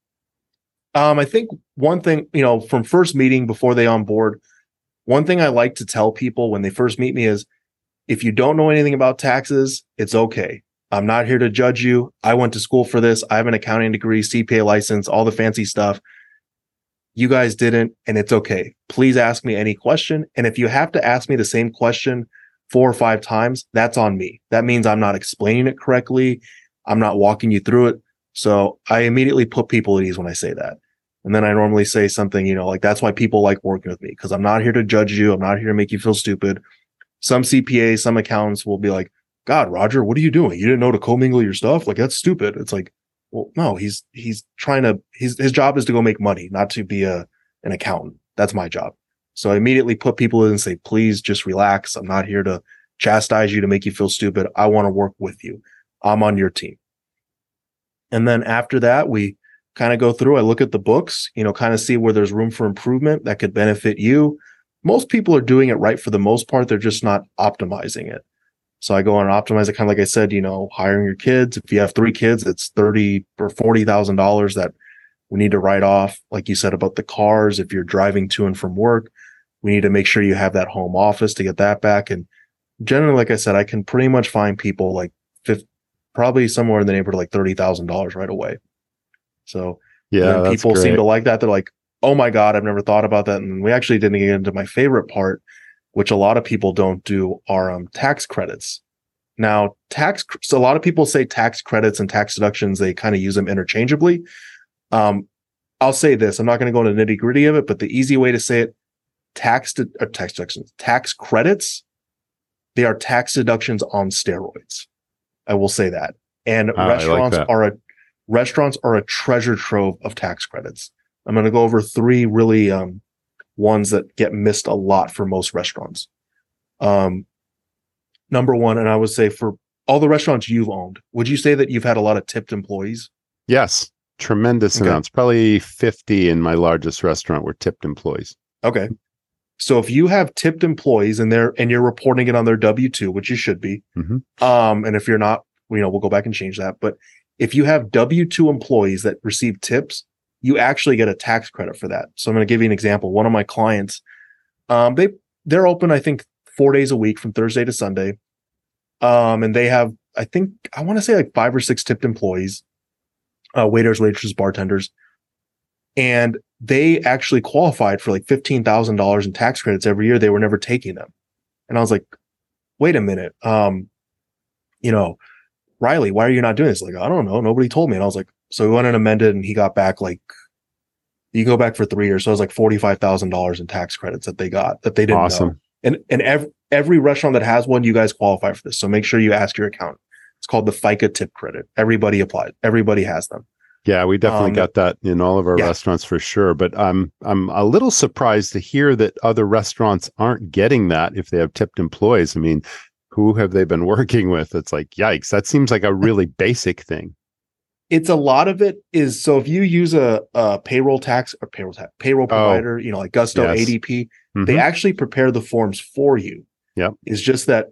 Um, I think one thing, you know, from first meeting before they on board, one thing I like to tell people when they first meet me is if you don't know anything about taxes, it's okay. I'm not here to judge you. I went to school for this. I have an accounting degree, CPA license, all the fancy stuff. You guys didn't, and it's okay. Please ask me any question. And if you have to ask me the same question four or five times, that's on me. That means I'm not explaining it correctly. I'm not walking you through it. So I immediately put people at ease when I say that. And then I normally say something, you know, like that's why people like working with me because I'm not here to judge you. I'm not here to make you feel stupid. Some CPAs, some accountants will be like, God, Roger, what are you doing? You didn't know to commingle your stuff? Like that's stupid. It's like, well, no, he's he's trying to his his job is to go make money, not to be a an accountant. That's my job. So I immediately put people in and say, please just relax. I'm not here to chastise you to make you feel stupid. I want to work with you. I'm on your team. And then after that, we kind of go through. I look at the books, you know, kind of see where there's room for improvement that could benefit you. Most people are doing it right for the most part. They're just not optimizing it. So I go on and optimize it kind of like I said, you know, hiring your kids. If you have three kids, it's 30 or $40,000 that we need to write off. Like you said about the cars. If you're driving to and from work, we need to make sure you have that home office to get that back. And generally, like I said, I can pretty much find people like fifth, probably somewhere in the neighborhood like $30,000 right away. So Yeah, people seem to like that. They're like, oh my God, I've never thought about that. And we actually didn't get into my favorite part, which a lot of people don't do are um, tax credits. Now, tax, so a lot of people say tax credits and tax deductions, they kind of use them interchangeably. Um, I'll say this, I'm not going to go into nitty gritty of it, but the easy way to say it, tax, de- or tax deductions, tax credits, they are tax deductions on steroids. I will say that. And Ah, I like restaurants that. are a restaurants are a treasure trove of tax credits. I'm going to go over three really um, ones that get missed a lot for most restaurants. Um, number one, and I would say for all the restaurants you've owned, would you say that you've had a lot of tipped employees? Yes, tremendous Okay. amounts. Probably 50 in my largest restaurant were tipped employees. Okay. So if you have tipped employees and they're and you're reporting it on their W two, which you should be, Mhm. um, and if you're not, you know, we'll go back and change that. But if you have W two employees that receive tips, you actually get a tax credit for that. So I'm going to give you an example. One of my clients, um, they they're open, I think, four days a week from Thursday to Sunday, um, and they have, I think, I want to say like five or six tipped employees, uh, waiters, waitresses, bartenders, and they actually qualified for like $15,000 in tax credits every year. They were never taking them. And I was like, wait a minute. Um, you know, Riley, why are you not doing this? Like, I don't know. Nobody told me. And I was like, so we went and amended and he got back like, you go back for three years. So it was like $45,000 in tax credits that they got that they didn't know. Awesome. And, and every, every restaurant that has one, you guys qualify for this. So make sure you ask your accountant. It's called the FICA tip credit. Everybody applies. Everybody has them. Yeah, we definitely Um, got that in all of our yeah. restaurants for sure. But I'm I'm a little surprised to hear that other restaurants aren't getting that if they have tipped employees. I mean, who have they been working with? It's like, yikes, that seems like a really basic thing. it's a lot of it is so if you use a, a payroll tax or payroll tax payroll provider, you know, like Gusto, Oh. Yes. ADP, Mhm. they actually prepare the forms for you. Yep. It's just that,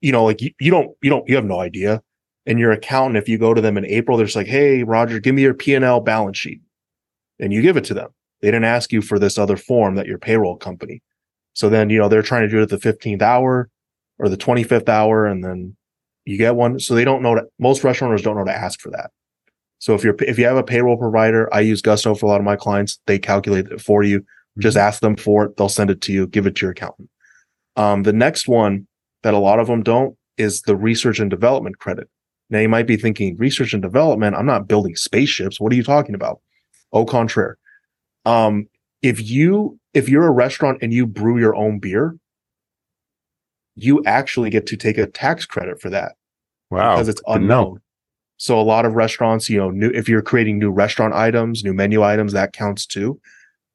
you know, like you, you don't, you don't, you have no idea. And your accountant, if you go to them in April, they're just like, Hey, Roger, give me your P and L balance sheet. And you give it to them. They didn't ask you for this other form that your payroll company. So then, you know, they're trying to do it at the 15th hour or the 25th hour. And then you get one. So they don't know that most restaurateurs don't know to ask for that. So if you're, if you have a payroll provider, I use Gusto for a lot of my clients. They calculate it for you. Just ask them for it. They'll send it to you. Give it to your accountant. Um, the next one that a lot of them don't is the research and development credit. Now you might be thinking research and development. I'm not building spaceships. What are you talking about? Au contraire. Um, if you, if you're a restaurant and you brew your own beer, you actually get to take a tax credit for that Wow. because it's unknown. So a lot of restaurants, you know, new if you're creating new restaurant items, new menu items, that counts too.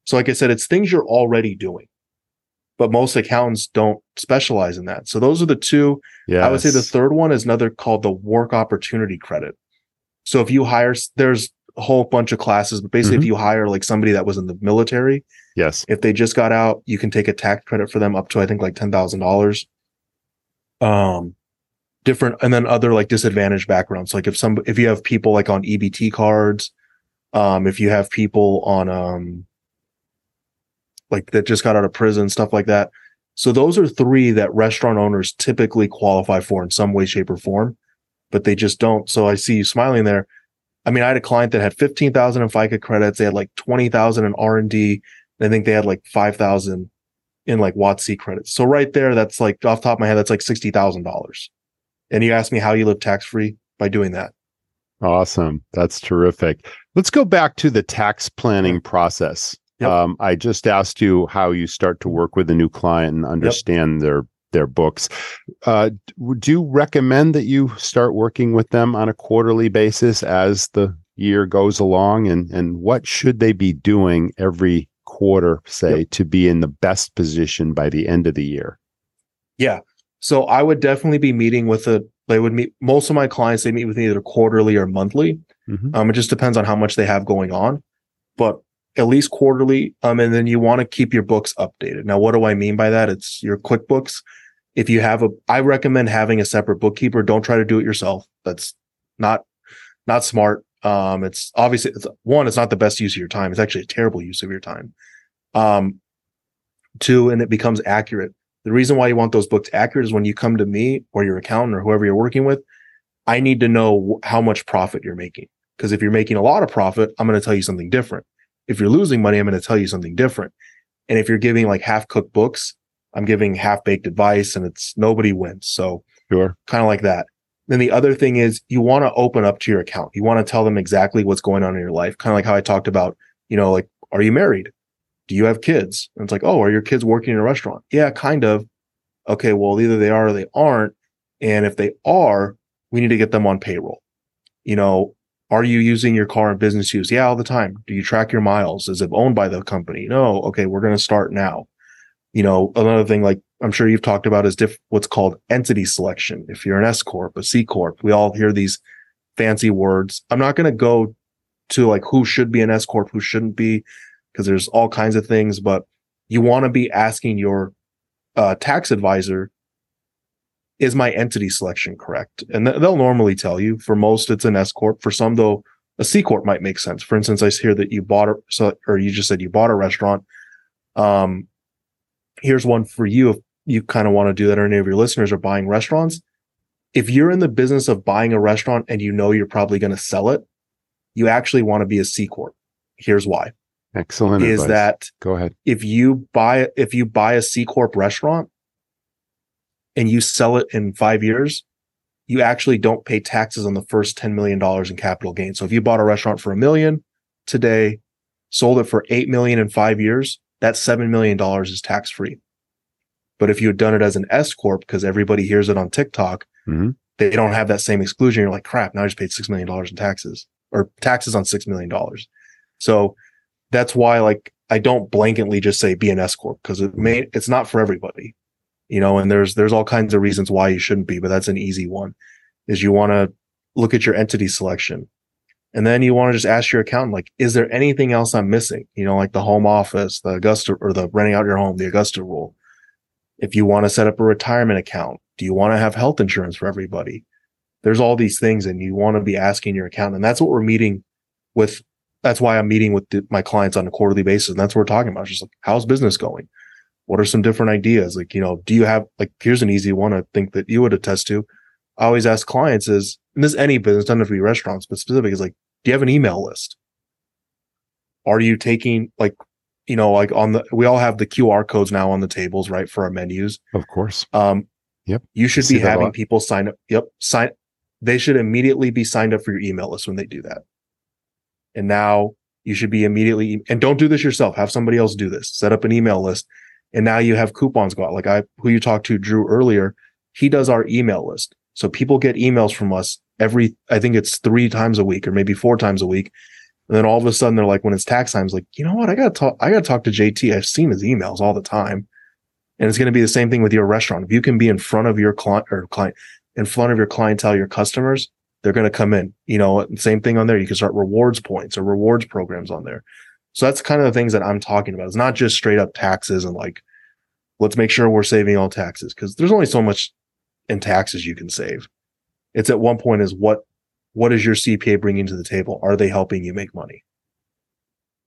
So, like I said, it's things you're already doing, but most accountants don't specialize in that. So, those are the two. Yeah. I would say the third one is another called the work opportunity credit. So, if you hire, there's a whole bunch of classes, but basically, Mhm. if you hire like somebody that was in the military, Yes. if they just got out, you can take a tax credit for them up to I think like ten thousand dollars. Um, different, and then other like disadvantaged backgrounds. Like if some, if you have people like on EBT cards, um, if you have people on um, like that just got out of prison, stuff like that. So those are three that restaurant owners typically qualify for in some way, shape, or form, but they just don't. So I see you smiling there. I mean, I had a client that had fifteen thousand in FICA credits. They had like twenty thousand in r&d. I think they had like 5,000 in like WOTC credits. So right there, that's like off the top of my head, that's like $60,000. And you ask me how you live tax free by doing that. Awesome. That's terrific. Let's go back to the tax planning process. Yep. Um, I just asked you how you start to work with a new client and understand their their books. Uh, would you recommend that you start working with them on a quarterly basis as the year goes along? And and what should they be doing every quarter, say, to be in the best position by the end of the year? Yeah. So I would definitely be meeting with a, they would meet, most of my clients, they meet with me either quarterly or monthly. Mhm. Um, it just depends on how much they have going on, but at least quarterly. Um, and then you want to keep your books updated. Now, what do I mean by that? It's your QuickBooks. If you have a, I recommend having a separate bookkeeper. Don't try to do it yourself. That's not, not smart. Um, it's obviously it's, one, it's not the best use of your time. It's actually a terrible use of your time. Um, two, and it becomes accurate. The reason why you want those books accurate is when you come to me or your accountant or whoever you're working with, I need to know how much profit you're making. Because if you're making a lot of profit, I'm going to tell you something different. If you're losing money, I'm going to tell you something different. And if you're giving like half cooked books, I'm giving half baked advice and it's nobody wins. So Sure. kind of like that. Then the other thing is you want to open up to your account. You want to tell them exactly what's going on in your life. Kind of like how I talked about, you know, like, are you married? Do you have kids? And it's like, oh, are your kids working in a restaurant? Yeah, kind of. Okay, well, either they are or they aren't. And if they are, we need to get them on payroll. You know, are you using your car in business use? Yeah, all the time. Do you track your miles? Is it owned by the company? No. Okay, we're going to start now. You know, another thing like I'm sure you've talked about is diff- what's called entity selection. If you're an S corp, a C corp, we all hear these fancy words. I'm not going to go to like who should be an S corp, who shouldn't be, because there's all kinds of things. But you want to be asking your uh, tax advisor, is my entity selection correct? And th- they'll normally tell you. For most, it's an S corp. For some, though, a C corp might make sense. For instance, I hear that you bought a so, or you just said you bought a restaurant. Um, here's one for you you kind of want to do that, or any of your listeners are buying restaurants. If you're in the business of buying a restaurant and you know you're probably going to sell it, you actually want to be a C corp. Here's why: Excellent. is advice. that go ahead? if you buy if you buy a C corp restaurant and you sell it in five years, you actually don't pay taxes on the first ten million dollars in capital gain. So if you bought a restaurant for a million today, sold it for eight million in five years, that seven million dollars is tax free. But if you had done it as an S corp, because everybody hears it on TikTok, Mhm. they don't have that same exclusion. You're like, crap, now I just paid six million dollars in taxes or taxes on six million dollars. So that's why like I don't blanketly just say be an S corp because it may it's not for everybody, you know. And there's there's all kinds of reasons why you shouldn't be, but that's an easy one. Is you want to look at your entity selection, and then you want to just ask your accountant like, is there anything else I'm missing? You know, like the home office, the Augusta or the renting out your home, the Augusta rule. If you want to set up a retirement account, do you want to have health insurance for everybody? There's all these things, and you want to be asking your accountant, and that's what we're meeting with that's why I'm meeting with the, my clients on a quarterly basis. And that's what we're talking about. It's just like, how's business going? What are some different ideas? Like, you know, do you have, like, here's an easy one I think that you would attest to. I always ask clients is, and this is any business, have to be restaurants, but specific is like, do you have an email list? Are you taking like, you know, like on the, we all have the QR codes now on the tables, right? For our menus. Of course. Um, Yep. You should be having people sign up. Yep. Sign. They should immediately be signed up for your email list when they do that. And now you should be immediately, and don't do this yourself. Have somebody else do this. Set up an email list. And now you have coupons go out. Like I, who you talked to, Drew earlier, he does our email list. So people get emails from us every, I think it's three times a week or maybe four times a week. And then all of a sudden they're like, when it's tax time, it's like, you know what? I gotta talk, I gotta talk to JT. I've seen his emails all the time. And it's to be the same thing with your restaurant. If you can be in front of your client or client, in front of your clientele, your customers, they're to come in. You know, same thing on there. You can start rewards points or rewards programs on there. So that's kind of the things that I'm talking about. It's not just straight up taxes and like, let's make sure we're saving all taxes because there's only so much in taxes you can save. It's at one point is what what is your CPA bringing to the table? Are they helping you make money?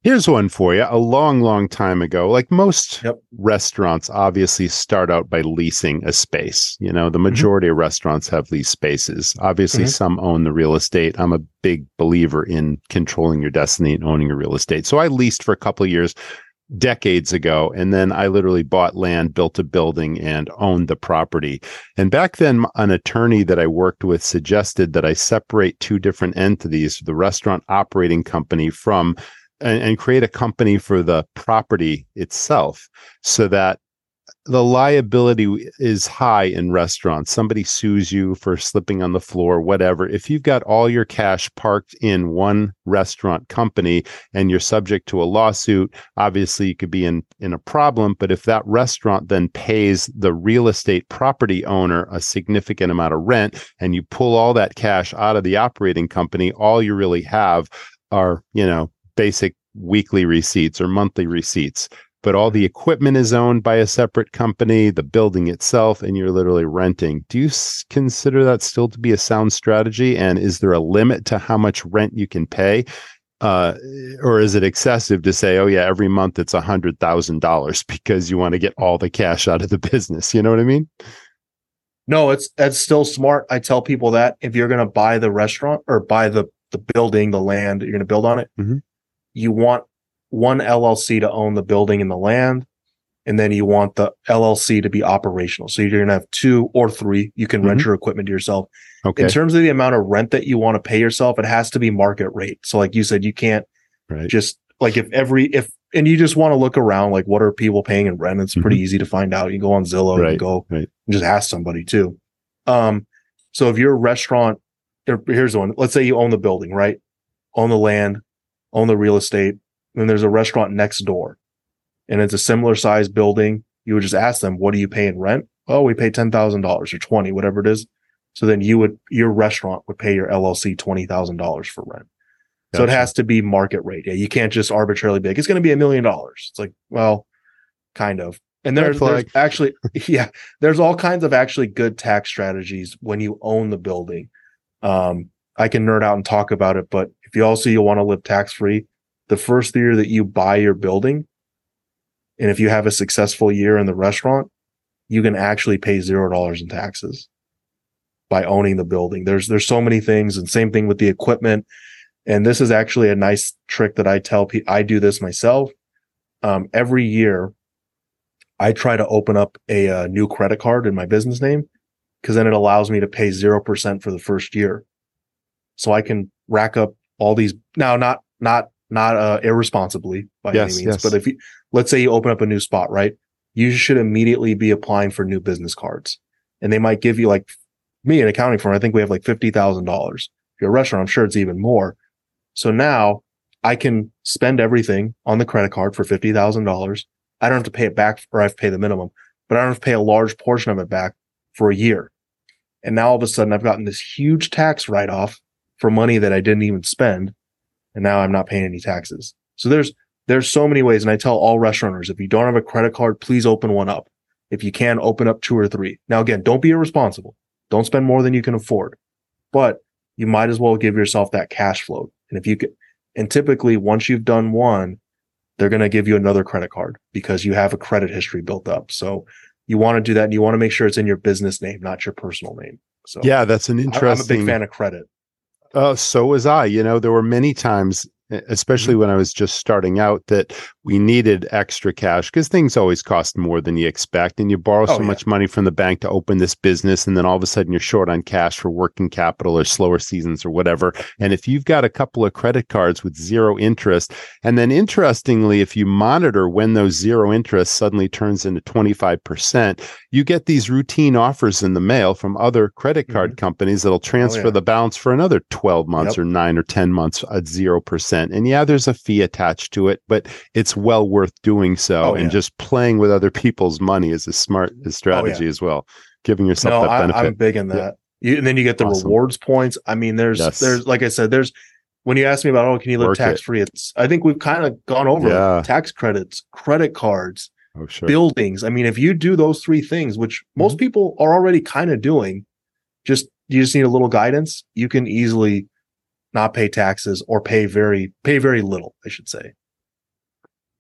Here's one for you. A long, long time ago, like most Yep. restaurants obviously start out by leasing a space. You know, the majority of restaurants have leased spaces. Obviously, Mhm. some own the real estate. I'm a big believer in controlling your destiny and owning your real estate. So I leased for a couple of years decades ago and then I literally bought land, built a building and owned the property. And back then an attorney that I worked with suggested that I separate two different entities, the restaurant operating company from and, create a company for the property itself so that the liability is high in restaurants. Somebody sues you for slipping on the floor, whatever. If you've got all your cash parked in one restaurant company and you're subject to a lawsuit, obviously you could be in, in a problem. But if that restaurant then pays the real estate property owner a significant amount of rent and you pull all that cash out of the operating company, all you really have are, you know, basic weekly receipts or monthly receipts but all the equipment is owned by a separate company, the building itself, and you're literally renting. Do you s- consider that still to be a sound strategy? And is there a limit to how much rent you can pay? Uh, or is it excessive to say, oh, yeah, every month it's a $100,000 because you want to get all the cash out of the business? You know what I mean? No, it's that's still smart. I tell people that if you're going to buy the restaurant or buy the the building, the land you're going to build on it, Mhm. you want one LLC to own the building and the land, and then you want the LLC to be operational. So you're going to have two or three. You can rent your equipment to yourself. Okay. In terms of the amount of rent that you want to pay yourself, it has to be market rate. So, like you said, you can't right. just like if every if and you just want to look around like what are people paying in rent it's pretty easy to find out you go on zillow Right, go right. and just ask somebody too um so if you're a restaurant here's the one let's say you own the building right own the land own the real estate and there's a restaurant next door and it's a similar size building you would just ask them what do you pay in rent oh we pay $10000 or 20 whatever it is so then you would your restaurant would pay your llc $20000 for rent so it has to be market rate. Yeah, you can't just arbitrarily be like, it's going to be a million dollars. It's like, well, kind of. And Red there's, there's actually, yeah, there's all kinds of actually good tax strategies when you own the building. Um, I can nerd out and talk about it, but if you also you want to live tax free, the first year that you buy your building, and if you have a successful year in the restaurant, you can actually pay zero dollars in taxes by owning the building. There's there's so many things, and same thing with the equipment. And this is actually a nice trick that I tell people. I do this myself. Um, every year, I try to open up a, uh new credit card in my business name because then it allows me to pay zero percent for the first year, so I can rack up all these. Now, not not not uh, irresponsibly by Yes, any means, yes. but if you let's say you open up a new spot, right? You should immediately be applying for new business cards, and they might give you like me an accounting firm. I think we have like fifty thousand dollars. If you're a restaurant, I'm sure it's even more. So now I can spend everything on the credit card for fifty thousand dollars. I don't have to pay it back, or I have to pay the minimum, but I don't have to pay a large portion of it back for a year. And now all of a sudden, I've gotten this huge tax write off for money that I didn't even spend, and now I'm not paying any taxes. So there's there's so many ways, and I tell all restaurateurs if you don't have a credit card, please open one up. If you can, open up two or three. Now again, don't be irresponsible. Don't spend more than you can afford, but you might as well give yourself that cash flow. And if you can, and typically once you've done one, they're going to give you another credit card because you have a credit history built up. So you want to do that and you want to make sure it's in your business name, not your personal name. So Yeah, that's an I- I'm a big fan of credit. Uh, so was I. You know, there were many times, especially when I was just starting out, that we needed extra cash because things always cost more than you expect. And you borrow Oh, so yeah. much money from the bank to open this business. And then all of a sudden you're short on cash for working capital or slower seasons or whatever. And if you've got a couple of credit cards with zero interest, and then interestingly, if you monitor when those zero interest suddenly turns into 25%, you get these routine offers in the mail from other credit card companies that'll transfer Mm-hmm. Oh, yeah. the balance for another 12 months Yep. or nine or 10 months at 0%. And yeah, there's a fee attached to it, but it's well worth doing so. Oh, and yeah. just playing with other people's money is a smart strategy as well, giving yourself no, that benefit. I'm big in Yeah. that. You, and then you get the Awesome. rewards points. I mean, there's Yes. there's like I said, there's when you ask me about oh, can you live tax free? It's I think we've kind of gone over Yeah. tax credits, credit cards, oh, sure. buildings. I mean, if you do those three things, which Mm-hmm. most people are already kind of doing, just you just need a little guidance. You can easily not pay taxes or pay very pay very little. I should say.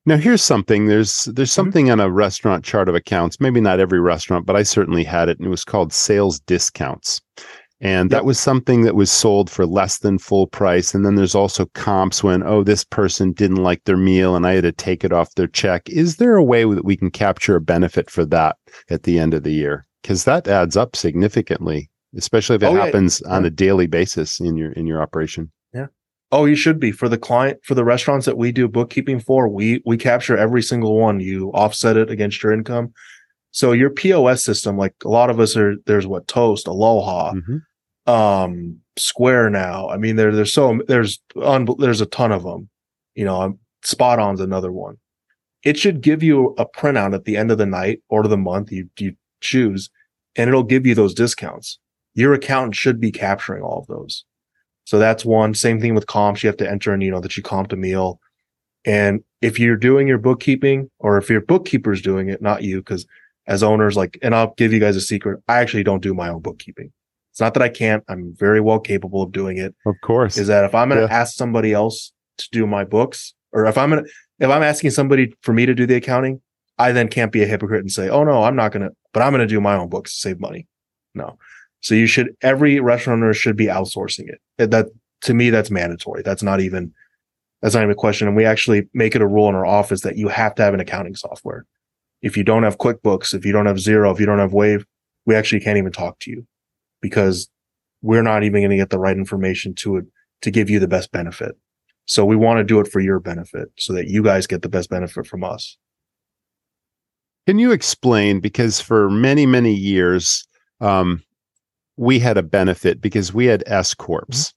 Now here's something. There's there's Mhm. something on a restaurant chart of accounts. Maybe not every restaurant, but I certainly had it, and it was called sales discounts. And that Yep. was something that was sold for less than full price. And then there's also comps when, oh, this person didn't like their meal and I had to take it off their check. Is there a way that we can capture a benefit for that at the end of the year? Because that adds up significantly, especially if it Oh, yeah. happens on a daily basis in your in your operation. Oh, you should be for the client for the restaurants that we do bookkeeping for. We we capture every single one. You offset it against your income. So your POS system, like a lot of us are, there's what Toast, Aloha, Mhm. um, Square now. I mean, there there's so there's un, there's a ton of them. You know, um, SpotOn's another one. It should give you a printout at the end of the night or the month you you choose, and it'll give you those discounts. Your accountant should be capturing all of those. So that's one. Same thing with comps. You have to enter in, you know, that you comped a meal. And if you're doing your bookkeeping or if your bookkeeper's doing it, not you, because as owners, like, and I'll give you guys a secret. I actually don't do my own bookkeeping. It's not that I can't. I'm very well capable of doing it. Of course. Is that if I'm going to Yeah. ask somebody else to do my books or if I'm going to, if I'm asking somebody for me to do the accounting, I then can't be a hypocrite and say, oh no, I'm not going to, but I'm going to do my own books to save money. No. So you should, every restaurant owner should be outsourcing it. That- to me, that's mandatory. That's not even, that's not even a question. And we actually make it a rule in our office that you have to have an accounting software. If you don't have QuickBooks, if you don't have Xero, if you don't have Wave, we actually can't even talk to you because we're not even going to get the right information to it to give you the best benefit. So we want to do it for your benefit so that you guys get the best benefit from us. Can you explain? Because for many, many years, um, we had a benefit because we had S Corps. Mm-hmm.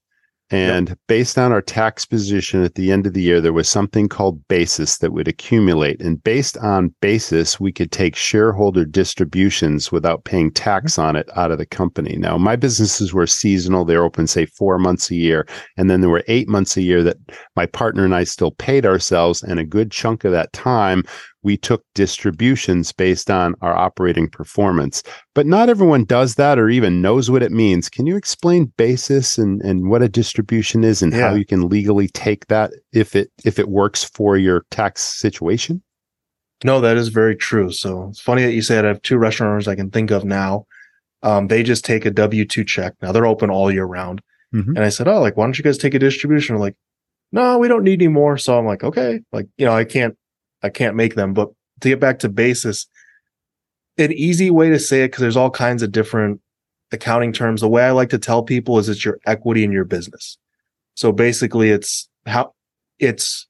And based on our tax position at the end of the year, there was something called basis that would accumulate. And based on basis, we could take shareholder distributions without paying tax mm-hmm. on it out of the company. Now, my businesses were seasonal. They were open, say, four months a year. And then there were eight months a year that my partner and I still paid ourselves. And a good chunk of that time, we took distributions based on our operating performance. But not everyone does that or even knows what it means. Can you explain basis and, and what a distribution is and how you can legally take that if it if it works for your tax situation? No, that is very true. So it's funny that you said I have two restaurant owners I can think of now. Um, they just take a W 2 check. Now they're open all year round. Mhm. And I said, Oh, like, why don't you guys take a distribution? They're like, no, we don't need any more. So I'm like, okay, like, you know, I can't, I can't make them. But to get back to basis, an easy way to say it, because there's all kinds of different accounting terms. The way I like to tell people is it's your equity in your business. So basically it's how it's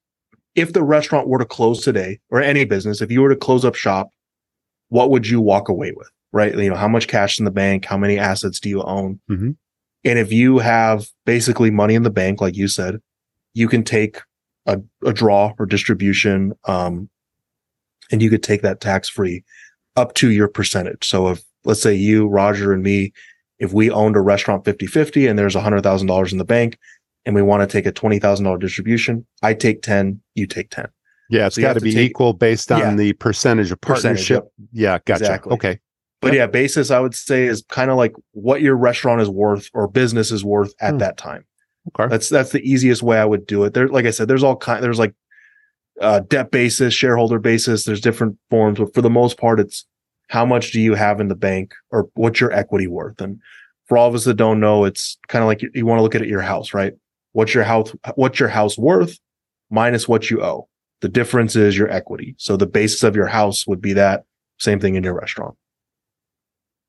if the restaurant were to close today or any business, if you were to close up shop, what would you walk away with? Right. You know, how much cash in the bank? How many assets do you own? Mhm. And if you have basically money in the bank, like you said, you can take a, a draw or distribution, um, and you could take that tax free up to your percentage. So if let's say you, Roger, and me, if we owned a restaurant 50 50 and there's $100,000 in the bank and we want to take a $20,000 distribution, I take 10, you take 10. Yeah, it's So got to be take- equal based on Yeah. the percentage of Percentage, partnership. Yeah, gotcha. Exactly. Okay. But Yep. yeah, basis I would say is kind of like what your restaurant is worth or business is worth at Hmm. that time. Okay. That's that's the easiest way I would do it. There, like I said, there's all kind. There's like uh, debt basis, shareholder basis. There's different forms, but for the most part, it's how much do you have in the bank or what's your equity worth. And for all of us that don't know, it's kind of like you, you want to look at your house, right? What's your house? What's your house worth minus what you owe? The difference is your equity. So the basis of your house would be that same thing in your restaurant.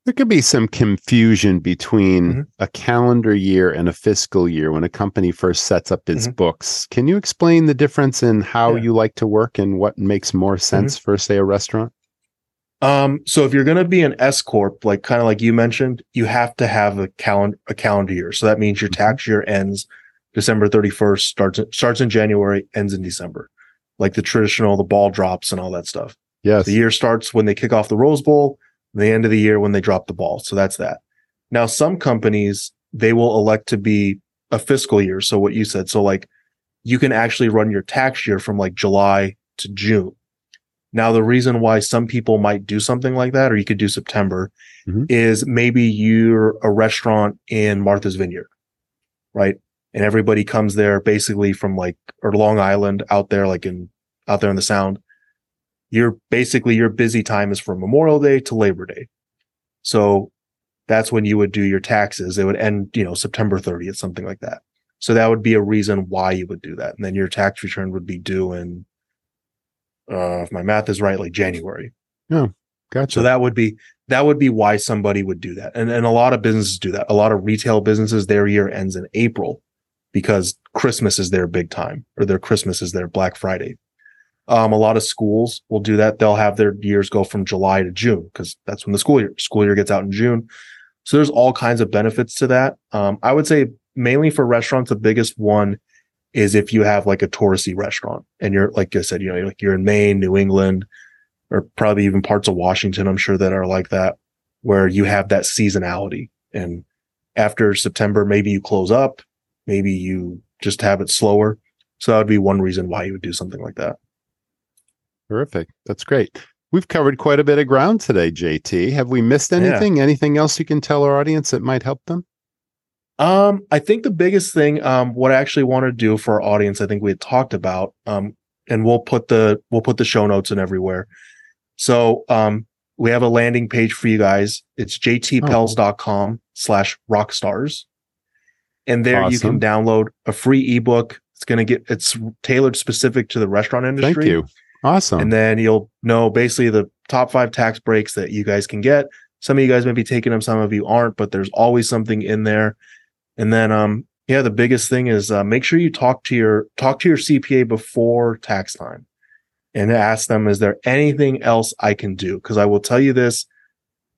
There could be some confusion between Mhm. a calendar year and a fiscal year when a company first sets up its Mhm. books. Can you explain the difference in how Yeah. Mm-hmm. you like to work and what makes more sense for, say, a restaurant? Um, so if you're going to be an S corp, like kind of like you mentioned, you have to have a calendar a calendar year. So that means your tax year ends December 31st, starts starts in January, ends in December, like the traditional the ball drops and all that stuff. Yes. The year starts when they kick off the Rose Bowl, the end of the year when they drop the ball. So that's that. Now, some companies, they will elect to be a fiscal year. So what you said. So like you can actually run your tax year from like July to June. Now, the reason why some people might do something like that, or you could do September, Mhm. is maybe you're a restaurant in Martha's Vineyard, right? And everybody comes there basically from like, or Long Island out there, like in, out there in the sound your basically your busy time is from Memorial Day to Labor Day. So that's when you would do your taxes. It would end, you know, September 30th, something like that. So that would be a reason why you would do that. And then your tax return would be due in, uh, if my math is right, like January. Yeah. Gotcha. So that would be, that would be why somebody would do that. And, and a lot of businesses do that. A lot of retail businesses, their year ends in April because Christmas is their big time or their Christmas is their Black Friday. Um, a lot of schools will do that. They'll have their years go from July to June because that's when the school year school year gets out in June. So there's all kinds of benefits to that. Um, I would say mainly for restaurants, the biggest one is if you have like a touristy restaurant and you're like I said, you know, like you're in Maine, New England, or probably even parts of Washington. I'm sure that are like that, where you have that seasonality. And after September, maybe you close up, maybe you just have it slower. So that would be one reason why you would do something like that. Terrific. That's great. We've covered quite a bit of ground today, JT. Have we missed Yeah. anything? Anything else you can tell our audience that might help them? Um, I think the biggest thing, um, what I actually want to do for our audience, I think we had talked about, um, and we'll put the we'll put the show notes in everywhere. So, um, we have a landing page for you guys. It's jtpells.com slash rockstars. And there you can download a free ebook. It's going to get, it's tailored specific to the restaurant industry. Thank you. Awesome. And then you'll know basically the top five tax breaks that you guys can get. Some of you guys may be taking them, some of you aren't, but there's always something in there. And then, um, yeah, the biggest thing is uh, make sure you talk to your talk to your CPA before tax time, and ask them, is there anything else I can do? Because I will tell you this: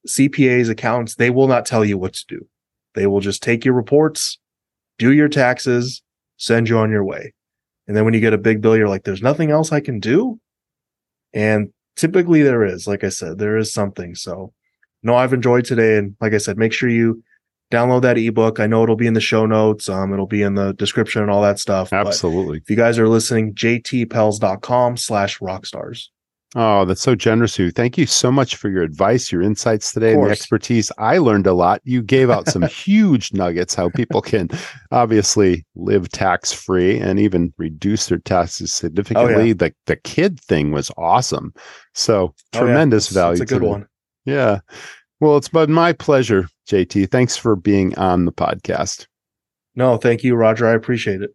CPAs, accountants, they will not tell you what to do. They will just take your reports, do your taxes, send you on your way. And then when you get a big bill, you're like, there's nothing else I can do. And typically there is, like I said, there is something. So no, I've enjoyed today. And like I said, make sure you download that ebook. I know it'll be in the show notes. Um, it'll be in the description and all that stuff. But Absolutely. if you guys are listening, jtpells.com slash rockstars. Oh, that's so generous of you. Thank you so much for your advice, your insights today, and the expertise. I learned a lot. You gave out some huge nuggets how people can obviously live tax free and even reduce their taxes oh, significantly. The the kid thing was awesome. So Oh, yeah. tremendous It's- value. It's a good one. Yeah. Well, it's been my pleasure, JT. Thanks for being on the podcast. No, thank you, Roger. I appreciate it.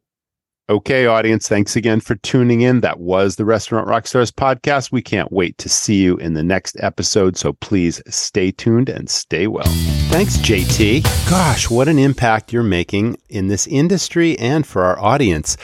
Okay, audience, thanks again for tuning in. That was the Restaurant Rockstars podcast. We can't wait to see you in the next episode. So please stay tuned and stay well. Thanks, JT. Gosh, what an impact you're making in this industry and for our audience.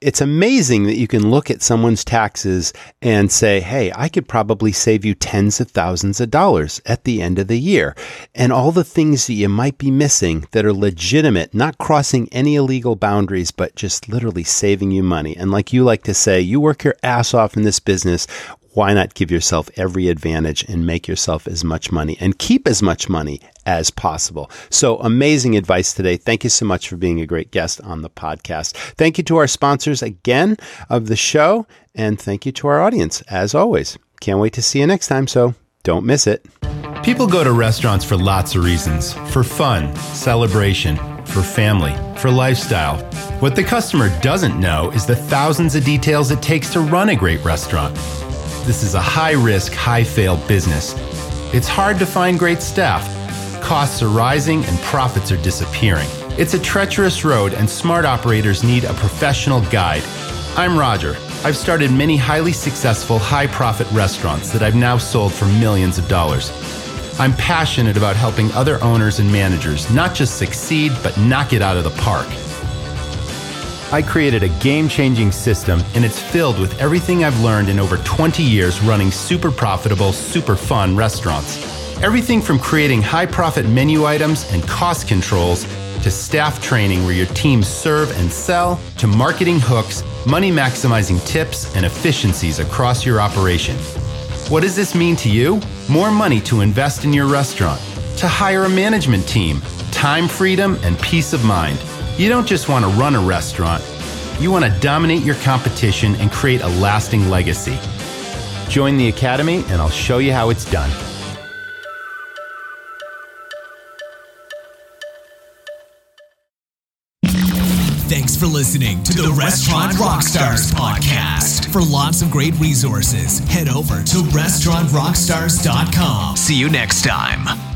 It's amazing that you can look at someone's taxes and say, Hey, I could probably save you tens of thousands of dollars at the end of the year. And all the things that you might be missing that are legitimate, not crossing any illegal boundaries, but just literally saving you money. And like you like to say, you work your ass off in this business. Why not give yourself every advantage and make yourself as much money and keep as much money as possible? So amazing advice today. Thank you so much for being a great guest on the podcast. Thank you to our sponsors again of the show. And thank you to our audience as always. Can't wait to see you next time. So don't miss it. People go to restaurants for lots of reasons for fun, celebration, for family, for lifestyle. What the customer doesn't know is the thousands of details it takes to run a great restaurant. This is a high risk, high fail business. It's hard to find great staff. Costs are rising and profits are disappearing. It's a treacherous road, and smart operators need a professional guide. I'm Roger. I've started many highly successful, high profit restaurants that I've now sold for millions of dollars. I'm passionate about helping other owners and managers not just succeed, but knock it out of the park. I created a game changing system, and it's filled with everything I've learned in over 20 years running super profitable, super fun restaurants. Everything from creating high profit menu items and cost controls to staff training where your teams serve and sell, to marketing hooks, money maximizing tips, and efficiencies across your operation. What does this mean to you? More money to invest in your restaurant, to hire a management team, time freedom, and peace of mind. You don't just want to run a restaurant, you want to dominate your competition and create a lasting legacy. Join the Academy, and I'll show you how it's done. Thanks for listening to the Restaurant Rockstars podcast. For lots of great resources, head over to restaurantrockstars.com. See you next time.